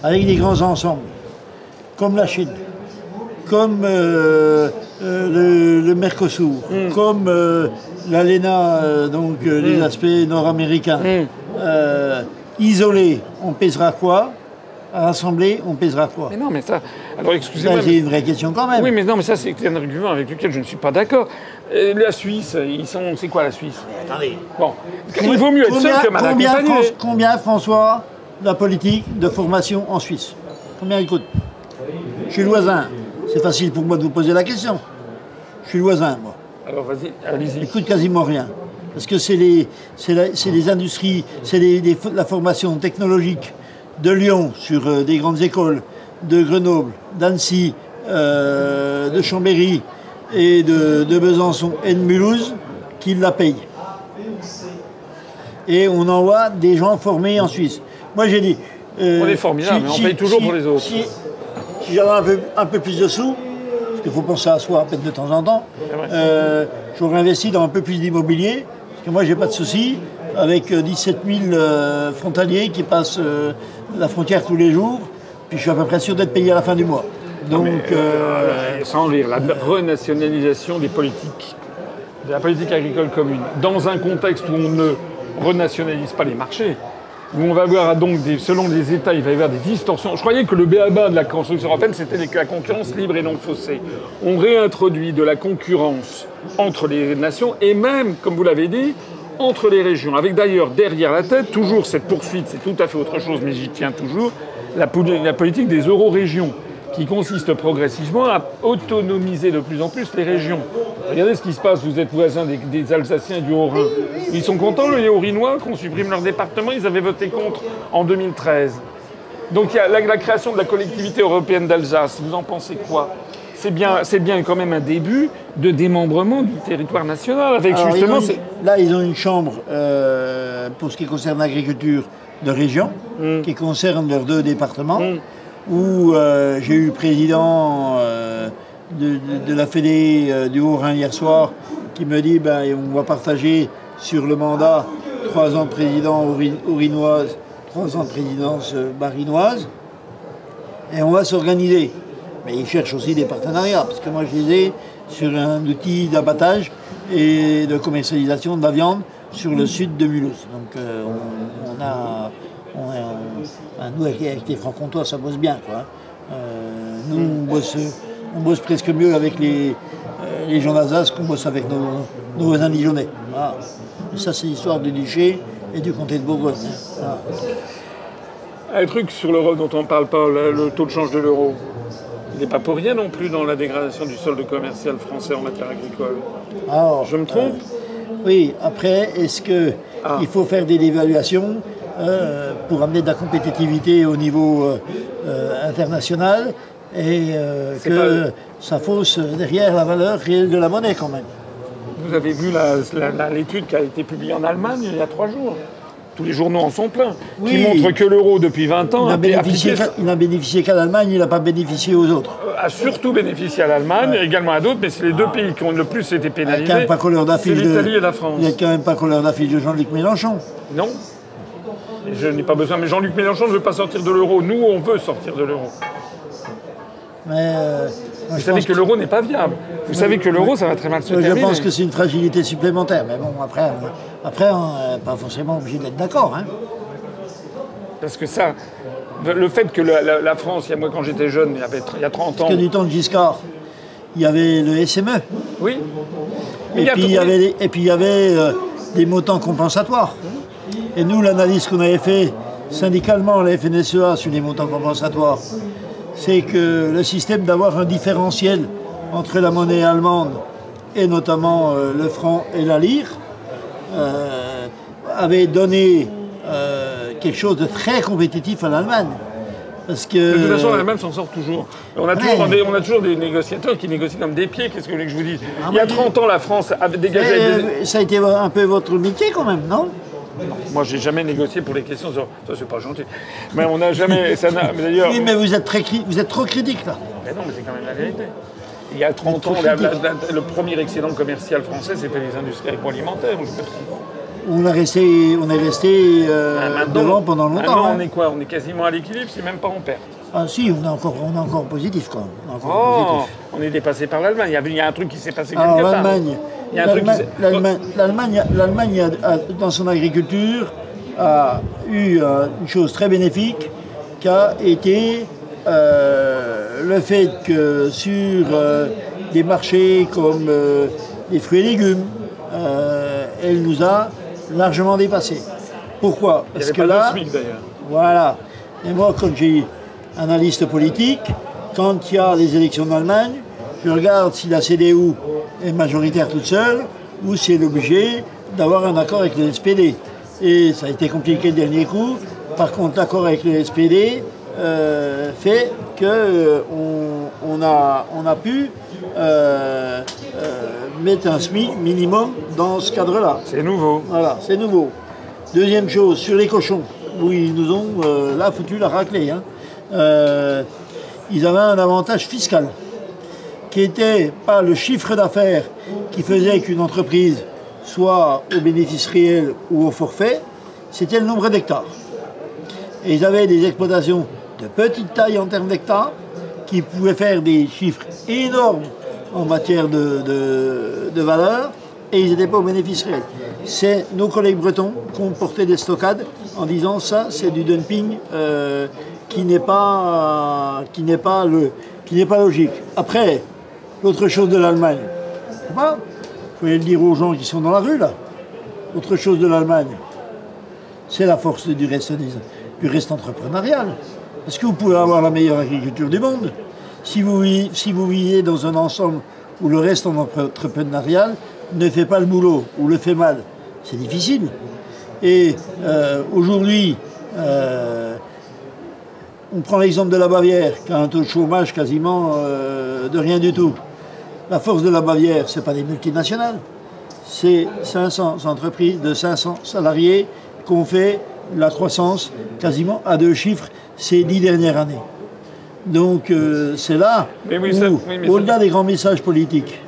avec des grands ensembles, comme la Chine, comme euh, euh, le, le Mercosur, Hmm. comme euh, l'ALENA, donc les Hmm. aspects nord-américains, euh, isolés, on pèsera quoi? Rassemblés, on pèsera quoi? Mais non, mais ça. Alors, excusez-moi. C'est une vraie question quand même. Oui, mais non, mais ça, c'est un argument avec lequel je ne suis pas d'accord. Euh, la Suisse, ils sont. C'est quoi la Suisse? Attendez. Bon, il vaut mieux être seul que mal combien, combien, François, la politique de formation en Suisse? Combien il coûte Je suis le voisin. C'est facile pour moi de vous poser la question. Je suis le voisin, moi. Alors, vas-y, allez-y. Il coûte quasiment rien. Parce que c'est les, la- les industries, c'est les- les- la formation technologique de Lyon sur euh, des grandes écoles, de Grenoble, d'Annecy, euh, de Chambéry et de, de Besançon et de Mulhouse qui la payent. Et on envoie des gens formés en Suisse. Moi j'ai dit. euh, On est formidable, mais on paye toujours pour les autres. Si, j'avais un peu, un peu plus de sous, parce qu'il faut penser à soi à peine de temps en temps, euh, j'aurais investi dans un peu plus d'immobilier, parce que moi j'ai pas de souci avec euh, 17 000 euh, frontaliers qui passent euh, la frontière tous les jours, puis je suis à peu près sûr d'être payé à la fin du mois. Donc, euh, Euh, sans rire, la renationalisation des politiques, de la politique agricole commune, dans un contexte où on ne renationalise pas les marchés, on va avoir donc, selon les États, il va y avoir des distorsions. Je croyais que le béaba de la construction européenne, c'était la concurrence libre et non faussée. On réintroduit de la concurrence entre les nations et même, comme vous l'avez dit, entre les régions, avec d'ailleurs derrière la tête toujours cette poursuite, c'est tout à fait autre chose, mais j'y tiens toujours, la politique des euro-régions, qui consiste progressivement à autonomiser de plus en plus les régions. Regardez ce qui se passe, vous êtes voisins des, des Alsaciens du Haut-Rhin. Ils sont contents, les Haut-Rhinois, qu'on supprime leur département, ils avaient voté contre en 2013. Donc il y a la, la création de la collectivité européenne d'Alsace, vous en pensez quoi? C'est bien, c'est bien quand même un début de démembrement du territoire national, avec alors, ils justement... une- là, ils ont une chambre euh, pour ce qui concerne l'agriculture de région, Mm. qui concerne leurs deux départements, où euh, j'ai eu président euh, de, la Fédé euh, du Haut-Rhin hier soir qui me dit ben, on va partager sur le mandat trois ans de président haut-rhinoise, trois ans de présidence barinoise. Et on va s'organiser. Mais ils cherchent aussi des partenariats, parce que moi je les ai sur un outil d'abattage et de commercialisation de la viande sur le sud de Mulhouse. Donc on, on a, on nous avec, avec les francs-comtois, ça bosse bien. Quoi. Euh, nous, on bosse, on bosse presque mieux avec les, euh, les gens d'Alsace qu'on bosse avec nos, nos voisins dijonnais. Voilà. Et ça, c'est l'histoire du duché et du comté de Bourgogne. Voilà. Un truc sur l'euro dont on ne parle pas, le, taux de change de l'euro. Il n'est pas pour rien non plus dans la dégradation du solde commercial français en matière agricole. Alors, Je me trompe Oui, après, est-ce qu'il Ah. faut faire des évaluations euh, pour amener de la compétitivité au niveau euh, euh, international et euh, que pas- ça fausse derrière la valeur réelle de la monnaie quand même Vous avez vu l'étude qui a été publiée en Allemagne il y a trois jours. Tous les journaux en sont pleins. Qui Oui. montre que l'euro, depuis 20 ans, Il n'a bénéficié, appliqué- qu'à- il n'a bénéficié qu'à l'Allemagne, il n'a pas bénéficié aux autres. a surtout bénéficié à l'Allemagne, également à d'autres, mais c'est les deux pays qui ont le plus été Il n'y a pénalisés. quand même pas couleur C'est d'affiche de, l'Italie et la France. il y a quand même pas couleur d'affiche de Jean-Luc Mélenchon. Non. Et je n'ai pas besoin. Mais Jean-Luc Mélenchon ne veut pas sortir de l'euro. Nous, on veut sortir de l'euro. Mais euh, Vous je savez que l'euro n'est pas viable. Vous savez que l'euro, ça va très mal se Je terminer. pense que c'est une fragilité supplémentaire. Mais bon, après, euh, après on n'est pas forcément obligé d'être d'accord. Hein. Parce que ça, le fait que la, la- la France, il y a, moi quand j'étais jeune, il y, avait, il y a 30 ans. Parce que du temps de Giscard, il y avait le SME. Oui. Mais Et il y a puis, il y avait, et puis il y avait euh, des montants compensatoires. Et nous, l'analyse qu'on avait fait syndicalement à la FNSEA sur les montants compensatoires, c'est que le système d'avoir un différentiel entre la monnaie allemande et notamment euh, le franc et la lire euh, avait donné euh, quelque chose de très compétitif à l'Allemagne. Parce que De toute façon, l'Allemagne s'en sort toujours. On a, toujours des, on a toujours des négociateurs qui négocient comme des pieds. Qu'est-ce que vous voulez que je vous dise? Ah, Il y a mais- 30 ans, la France avait dégagé. des- Euh, ça a été un peu votre métier quand même, non? Moi, j'ai jamais négocié pour les questions. Ça, c'est pas gentil. Mais on n'a (laughs) jamais. ça n'a- mais D'ailleurs. Oui, mais vous êtes, très cri- vous êtes trop critique là. Mais non, mais c'est quand même la vérité. Il y a 30 ans, la- la- critique. la- le premier excédent commercial français, c'était les industries agroalimentaires. ou je. On, a resté, on est resté euh, Ah, maintenant- devant pendant longtemps. Maintenant, hein. on est quoi? On est quasiment à l'équilibre, c'est même pas en perte. Ah si, on est encore, on est encore positif. On est encore Oh, on est dépassé par l'Allemagne. Il y a- un truc qui s'est passé quelque Alors part. l'Allemagne, l'Allemagne, dans son agriculture a eu euh, une chose très bénéfique qui a été euh, le fait que sur euh, des marchés comme euh, les fruits et légumes, elle nous a largement dépassés. Pourquoi? Il Parce avait que pas là, SMIC. Voilà. Et moi, quand j'ai analyste politique, quand il y a les élections en Allemagne, je regarde si la CDU est majoritaire toute seule ou si elle est obligée d'avoir un accord avec le SPD. Et ça a été compliqué le dernier coup. Par contre, l'accord avec le SPD euh, fait qu'on on a, on a pu euh, euh, mettre un SMIC minimum dans ce cadre-là. C'est nouveau. Voilà, c'est nouveau. Deuxième chose, sur les cochons, où ils nous ont euh, là foutu la raclée. hein. Euh, ils avaient un avantage fiscal qui était pas le chiffre d'affaires qui faisait qu'une entreprise soit au bénéfice réel ou au forfait, c'était le nombre d'hectares. Et ils avaient des exploitations de petite taille en termes d'hectares qui pouvaient faire des chiffres énormes en matière de, valeur et ils n'étaient pas au bénéfice réel. C'est nos collègues bretons qui ont porté des stockades en disant ça c'est du dumping euh, qui n'est pas, qui n'est pas, le, qui n'est pas logique. Après, l'autre chose de l'Allemagne, je pas, pouvez le dire aux gens qui sont dans la rue là, l'autre chose de l'Allemagne, c'est la force du reste, du reste entrepreneurial. Est-ce que vous pouvez avoir la meilleure agriculture du monde si vous, si vous vivez dans un ensemble où le reste entrepreneurial ne fait pas le boulot ou le fait mal C'est difficile. Et euh, aujourd'hui, euh, on prend l'exemple de la Bavière, qui a un taux de chômage quasiment euh, de rien du tout. La force de la Bavière, ce n'est pas des multinationales, c'est 500 entreprises de 500 salariés qui ont fait la croissance quasiment à deux chiffres ces dix dernières années. Donc euh, c'est là Mais oui, où, ça- oui, mais ça- au-delà des grands messages politiques,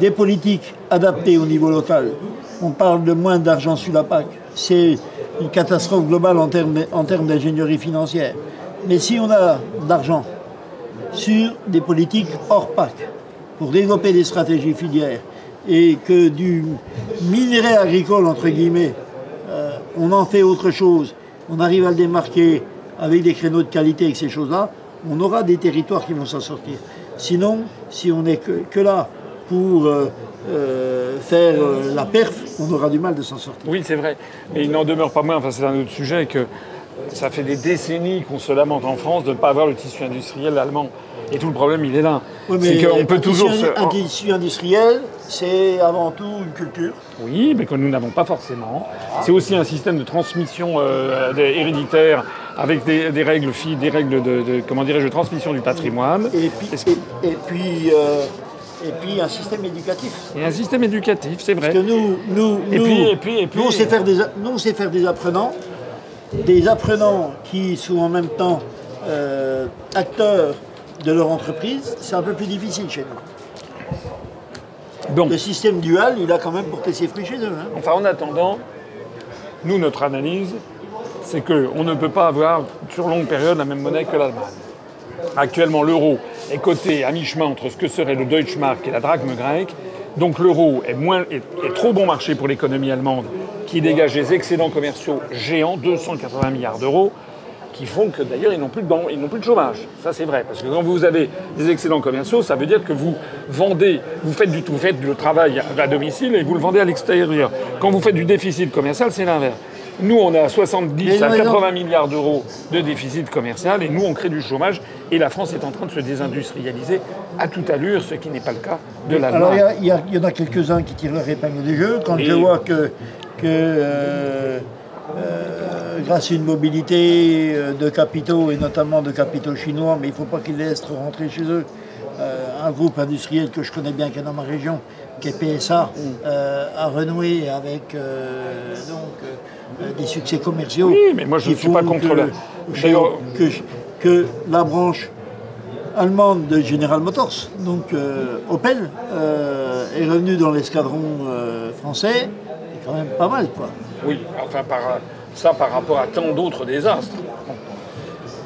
des politiques adaptées au niveau local, on parle de moins d'argent sur la PAC. C'est une catastrophe globale en termes, en termes d'ingénierie financière. Mais si on a de l'argent sur des politiques hors PAC pour développer des stratégies filières et que du minerai agricole, entre guillemets, euh, on en fait autre chose, on arrive à le démarquer avec des créneaux de qualité avec ces choses-là, on aura des territoires qui vont s'en sortir. Sinon, si on n'est que, là pour euh, euh, faire la perf, on aura du mal de s'en sortir. Oui, c'est vrai. Mais il n'en demeure pas moins, enfin c'est un autre sujet, que ça fait des décennies qu'on se lamente en France de ne pas avoir le tissu industriel allemand. Et tout le problème, il est là. c'est qu'on peut toujours. Un tissu industriel, c'est avant tout une culture. Oui, mais que nous n'avons pas forcément. C'est aussi un système de transmission euh, héréditaire avec des, règles, des règles de, comment dirais-je, de transmission du patrimoine. Et puis, et, puis euh, et puis un système éducatif. Et un système éducatif, c'est vrai. Parce que nous, nous, et puis, et puis, et puis, nous, on sait faire des, nous, on sait faire des apprenants, des apprenants qui sont en même temps euh, acteurs de leur entreprise, c'est un peu plus difficile chez nous. Donc, le système dual, il a quand même porté ses fruits chez eux. Hein. Enfin, en attendant, nous, notre analyse, c'est qu'on ne peut pas avoir sur longue période la même monnaie que l'Allemagne. Actuellement, l'euro est coté à mi-chemin entre ce que serait le Deutschmark et la drachme grecque. Donc l'euro est, est, trop bon marché pour l'économie allemande qui dégage des excédents commerciaux géants, 280 milliards d'euros, qui font que d'ailleurs ils n'ont plus, de, ils n'ont plus de chômage. Ça c'est vrai, parce que quand vous avez des excédents commerciaux, ça veut dire que vous vendez, vous faites du, vous faites du travail à domicile et vous le vendez à l'extérieur. Quand vous faites du déficit commercial, c'est l'inverse. Nous, on a 70 à 80 milliards d'euros de déficit commercial et nous, on crée du chômage. Et la France est en train de se désindustrialiser à toute allure, ce qui n'est pas le cas de l'Allemagne. Alors, il y, en a quelques-uns qui tirent leur épingle du jeu. Quand je vois que, que euh, euh, grâce à une mobilité euh, de capitaux, et notamment de capitaux chinois, mais il ne faut pas qu'ils laissent rentrer chez eux, un groupe industriel que je connais bien, qui est dans ma région, qui est PSA, a renoué avec donc, des succès commerciaux. Oui, mais moi je ne suis pas contre la... Que, que, la branche allemande de General Motors, donc Opel, est revenue dans l'escadron français, quand même pas mal quoi. Oui, enfin, par, ça par rapport à tant d'autres désastres.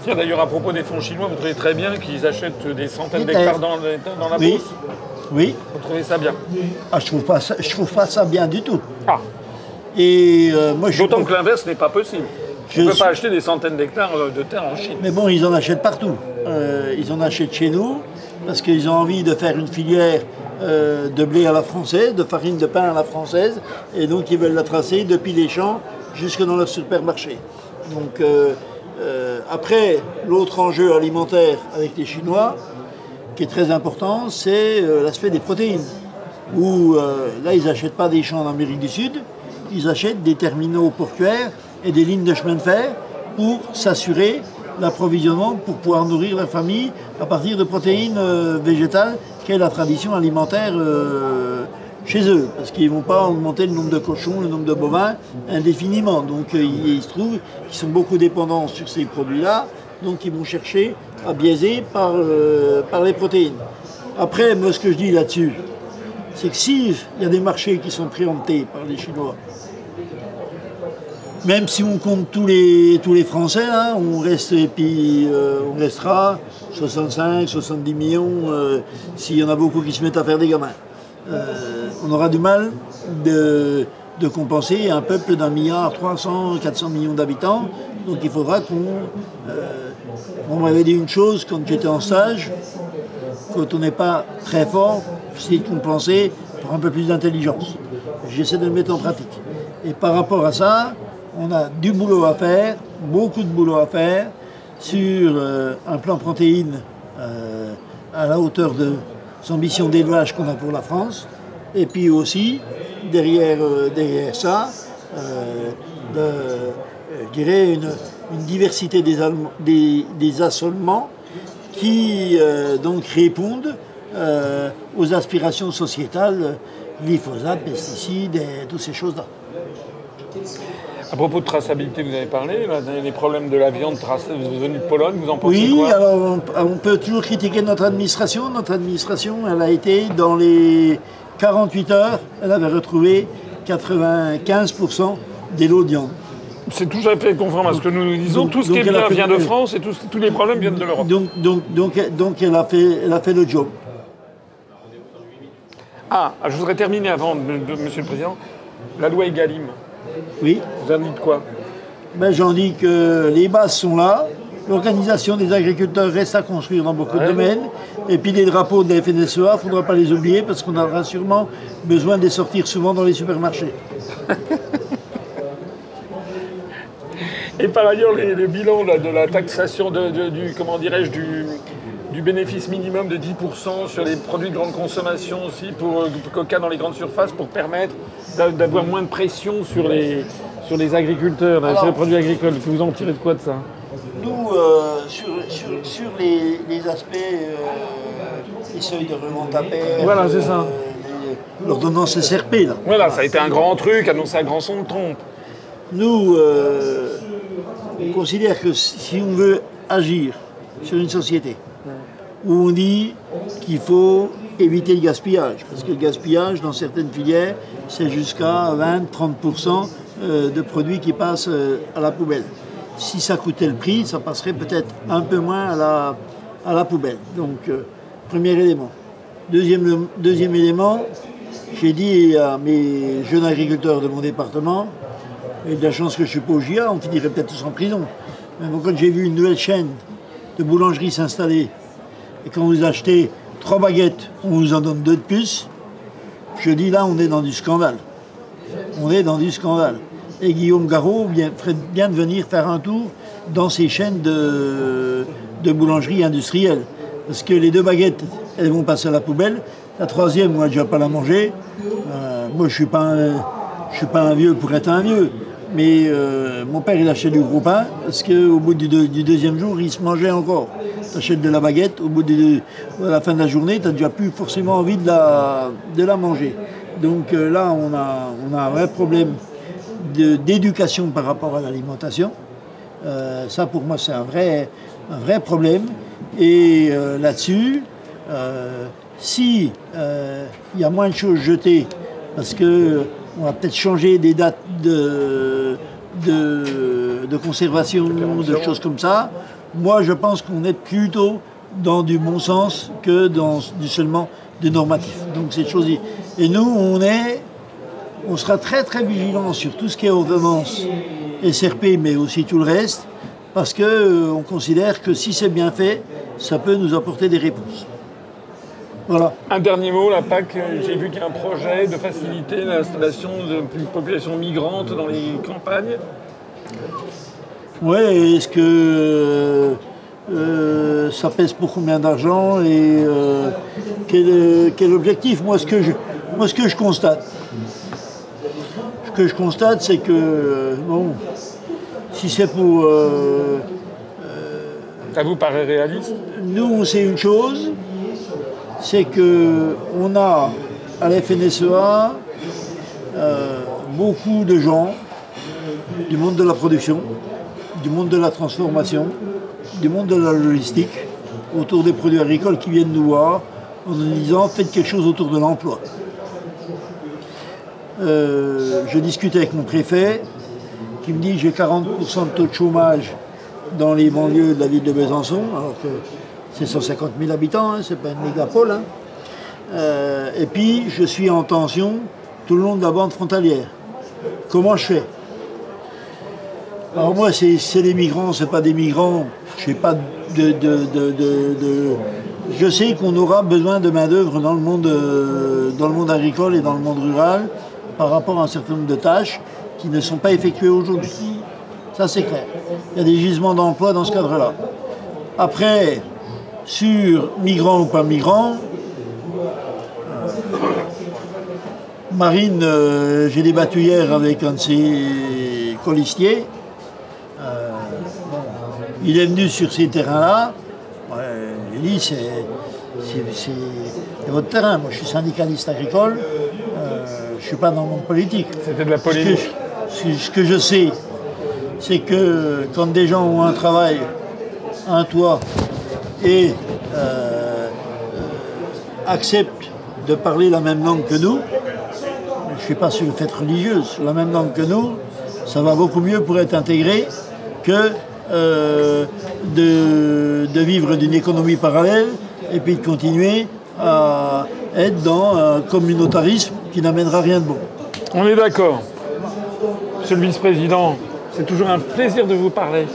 Tiens, d'ailleurs, à propos des fonds chinois, vous trouvez très bien qu'ils achètent des centaines d'hectares dans, dans, la oui. Oui. Vous trouvez ça bien ah, Je trouve pas ça, je trouve pas ça bien du tout. Ah. Et euh, moi, D'autant que l'inverse n'est pas possible. Je ne peut pas acheter des centaines d'hectares euh, de terre en Chine. Mais bon, ils en achètent partout. Euh, ils en achètent chez nous parce qu'ils ont envie de faire une filière euh, de blé à la française, de farine de pain à la française, et donc ils veulent la tracer depuis les champs jusque dans leur supermarché. Donc euh, euh, après, l'autre enjeu alimentaire avec les Chinois, qui est très important, c'est l'aspect des protéines. Où là, ils n'achètent pas des champs en Amérique du Sud, ils achètent des terminaux portuaires et des lignes de chemin de fer pour s'assurer l'approvisionnement pour pouvoir nourrir leur famille à partir de protéines végétales quelle est la tradition alimentaire euh, chez eux, parce qu'ils ne vont pas augmenter le nombre de cochons, le nombre de bovins indéfiniment. Donc euh, il, se trouve qu'ils sont beaucoup dépendants sur ces produits-là, donc ils vont chercher à biaiser par, euh, par les protéines. Après, moi ce que je dis là-dessus, c'est que s'il y a des marchés qui sont préemptés par les Chinois, même si on compte tous les, tous les Français, on, reste, et puis, on restera 65, 70 millions, euh, s'il y en a beaucoup qui se mettent à faire des gamins. Euh, on aura du mal de, compenser un peuple d'un milliard 300, 400 millions d'habitants. Donc il faudra qu'on... Euh, on m'avait dit une chose quand j'étais en stage, quand on n'est pas très fort, c'est de compenser par un peu plus d'intelligence. J'essaie de le mettre en pratique. Et par rapport à ça, on a du boulot à faire, beaucoup de boulot à faire sur euh, un plan protéine euh, à la hauteur de ambitions d'élevage qu'on a pour la France, et puis aussi derrière, euh, ça, de, je une, diversité des assolements qui donc répondent aux aspirations sociétales, glyphosate, pesticides et toutes ces choses-là. À propos de traçabilité, vous avez parlé, des problèmes de la viande venue de Pologne, vous en pensez oui, quoi Oui, alors on, peut toujours critiquer notre administration. Notre administration, elle a été, dans les 48 heures, elle avait retrouvé 95% des lots de viande. C'est tout à fait conforme à ce que nous nous disons. donc- tout ce qui est bien vient de France et tous, tous les problèmes viennent de l'Europe. Donc, donc, donc, donc elle, a fait, elle a fait le job. Ah, je voudrais terminer avant, Monsieur le Président. La loi Egalim, Oui. vous en dites quoi? Ben, J'en dis que les bases sont là. L'organisation des agriculteurs reste à construire dans beaucoup de domaines. Et puis les drapeaux de la FNSEA, il ne faudra pas les oublier parce qu'on aura sûrement besoin de les sortir souvent dans les supermarchés. Et par ailleurs, les- le bilan là, de la taxation de- de- du, comment dirais-je, du, du bénéfice minimum de 10% sur les produits de grande consommation aussi, pour euh, Coca dans les grandes surfaces, pour permettre d'a- d'avoir moins de pression sur les, sur les agriculteurs, là, sur les produits agricoles. Vous en tirez de quoi de ça Nous, euh, sur, sur, sur les, les aspects, euh, les seuils de revente à Voilà, c'est ça. les- l'ordonnance SRP, là. Voilà, ça a été un grand truc, annoncé à grand son de trompe. Nous, euh, on considère que si on veut agir sur une société où on dit qu'il faut éviter le gaspillage, parce que le gaspillage dans certaines filières, c'est jusqu'à 20-30% euh, de produits qui passent euh, à la poubelle. Si ça coûtait le prix, ça passerait peut-être un peu moins à la, poubelle. Donc, euh, premier élément. Deuxième, élément, j'ai dit à mes jeunes agriculteurs de mon département, et de la chance que je suis pas au GIA, on finirait peut-être tous en prison. Mais quand j'ai vu une nouvelle chaîne de boulangerie s'installer, et quand vous achetez trois baguettes, on vous en donne deux de plus, je dis là, on est dans du scandale. On est dans du scandale. Et Guillaume Garot vient- bien de venir faire un tour dans ces chaînes de, boulangerie industrielle. Parce que les deux baguettes, elles vont passer à la poubelle. La troisième, on va déjà pas la manger. Euh, moi, je suis un- je suis pas un vieux pour être un vieux. Mais euh, mon père, il achetait du gros pain parce qu'au bout du, deux- du deuxième jour, il se mangeait encore. Tu achètes de la baguette, au bout de à la fin de la journée, tu n'as déjà plus forcément envie de la, de la manger. Donc euh, là, on a, on a un vrai problème d'éducation par rapport à l'alimentation. Euh, ça, pour moi, c'est un vrai, un vrai problème. Et là-dessus, euh, si euh, il y a moins de choses jetées, parce que on va peut-être changer des dates de, de, de conservation, de choses comme ça, moi, je pense qu'on est plutôt dans du bon sens que dans du seulement du normatif. Donc, c'est chose. Et nous, on est on sera très très vigilant sur tout ce qui est ordonnance SRP, mais aussi tout le reste, parce que euh, on considère que si c'est bien fait, ça peut nous apporter des réponses. Voilà. Un dernier mot, la PAC, euh, j'ai vu qu'il y a un projet de faciliter l'installation d'une population migrante dans les campagnes. Ouais, est-ce que euh, euh, ça pèse pour combien d'argent et euh, quel, quel objectif? Moi ce, que je, moi, ce que je constate, ce que je constate, c'est que, euh, bon, si c'est pour. Ça vous paraît réaliste? Nous, on sait une chose, c'est que on a à la FNSEA euh, beaucoup de gens du monde de la production, du monde de la transformation, du monde de la logistique, autour des produits agricoles qui viennent nous voir en nous disant faites quelque chose autour de l'emploi. Euh, je discute avec mon préfet qui me dit j'ai 40% de taux de chômage dans les banlieues de la ville de Besançon, c'est 150 000 habitants, hein, c'est pas une mégapole. hein. Euh, et puis je suis en tension tout le long de la bande frontalière. Comment je fais? Alors moi c'est des migrants, c'est pas des migrants, je Je sais qu'on aura besoin de main-d'œuvre dans, le monde, euh, dans le monde agricole et dans le monde rural par rapport à un certain nombre de tâches qui ne sont pas effectuées aujourd'hui. Ça, c'est clair. Il y a des gisements d'emploi dans ce cadre-là. Après, sur migrants ou pas migrants, Marine, euh, j'ai débattu hier avec un de ses colistiers. Euh, il est venu sur ces terrains-là. J'ai dit, c'est, votre terrain. Moi, je suis syndicaliste agricole. Euh, je ne suis pas dans le monde politique. C'était de la Ce que, polémique. ce- ce que je sais, c'est que quand des gens ont un travail, un toit et euh, acceptent de parler la même langue que nous, je ne suis pas sur le fait religieux, la même langue que nous, ça va beaucoup mieux pour être intégré que euh, de vivre d'une économie parallèle et puis de continuer à être dans un communautarisme qui n'amènera rien de bon. On est d'accord. Monsieur le vice-président, c'est toujours un plaisir de vous parler.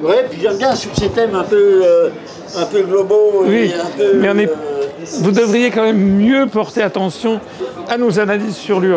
Oui, puis j'aime bien sur ces thèmes un peu, euh, un peu globaux. et Oui, un peu, mais on est- euh, Vous devriez quand même mieux porter attention à nos analyses sur l'UE.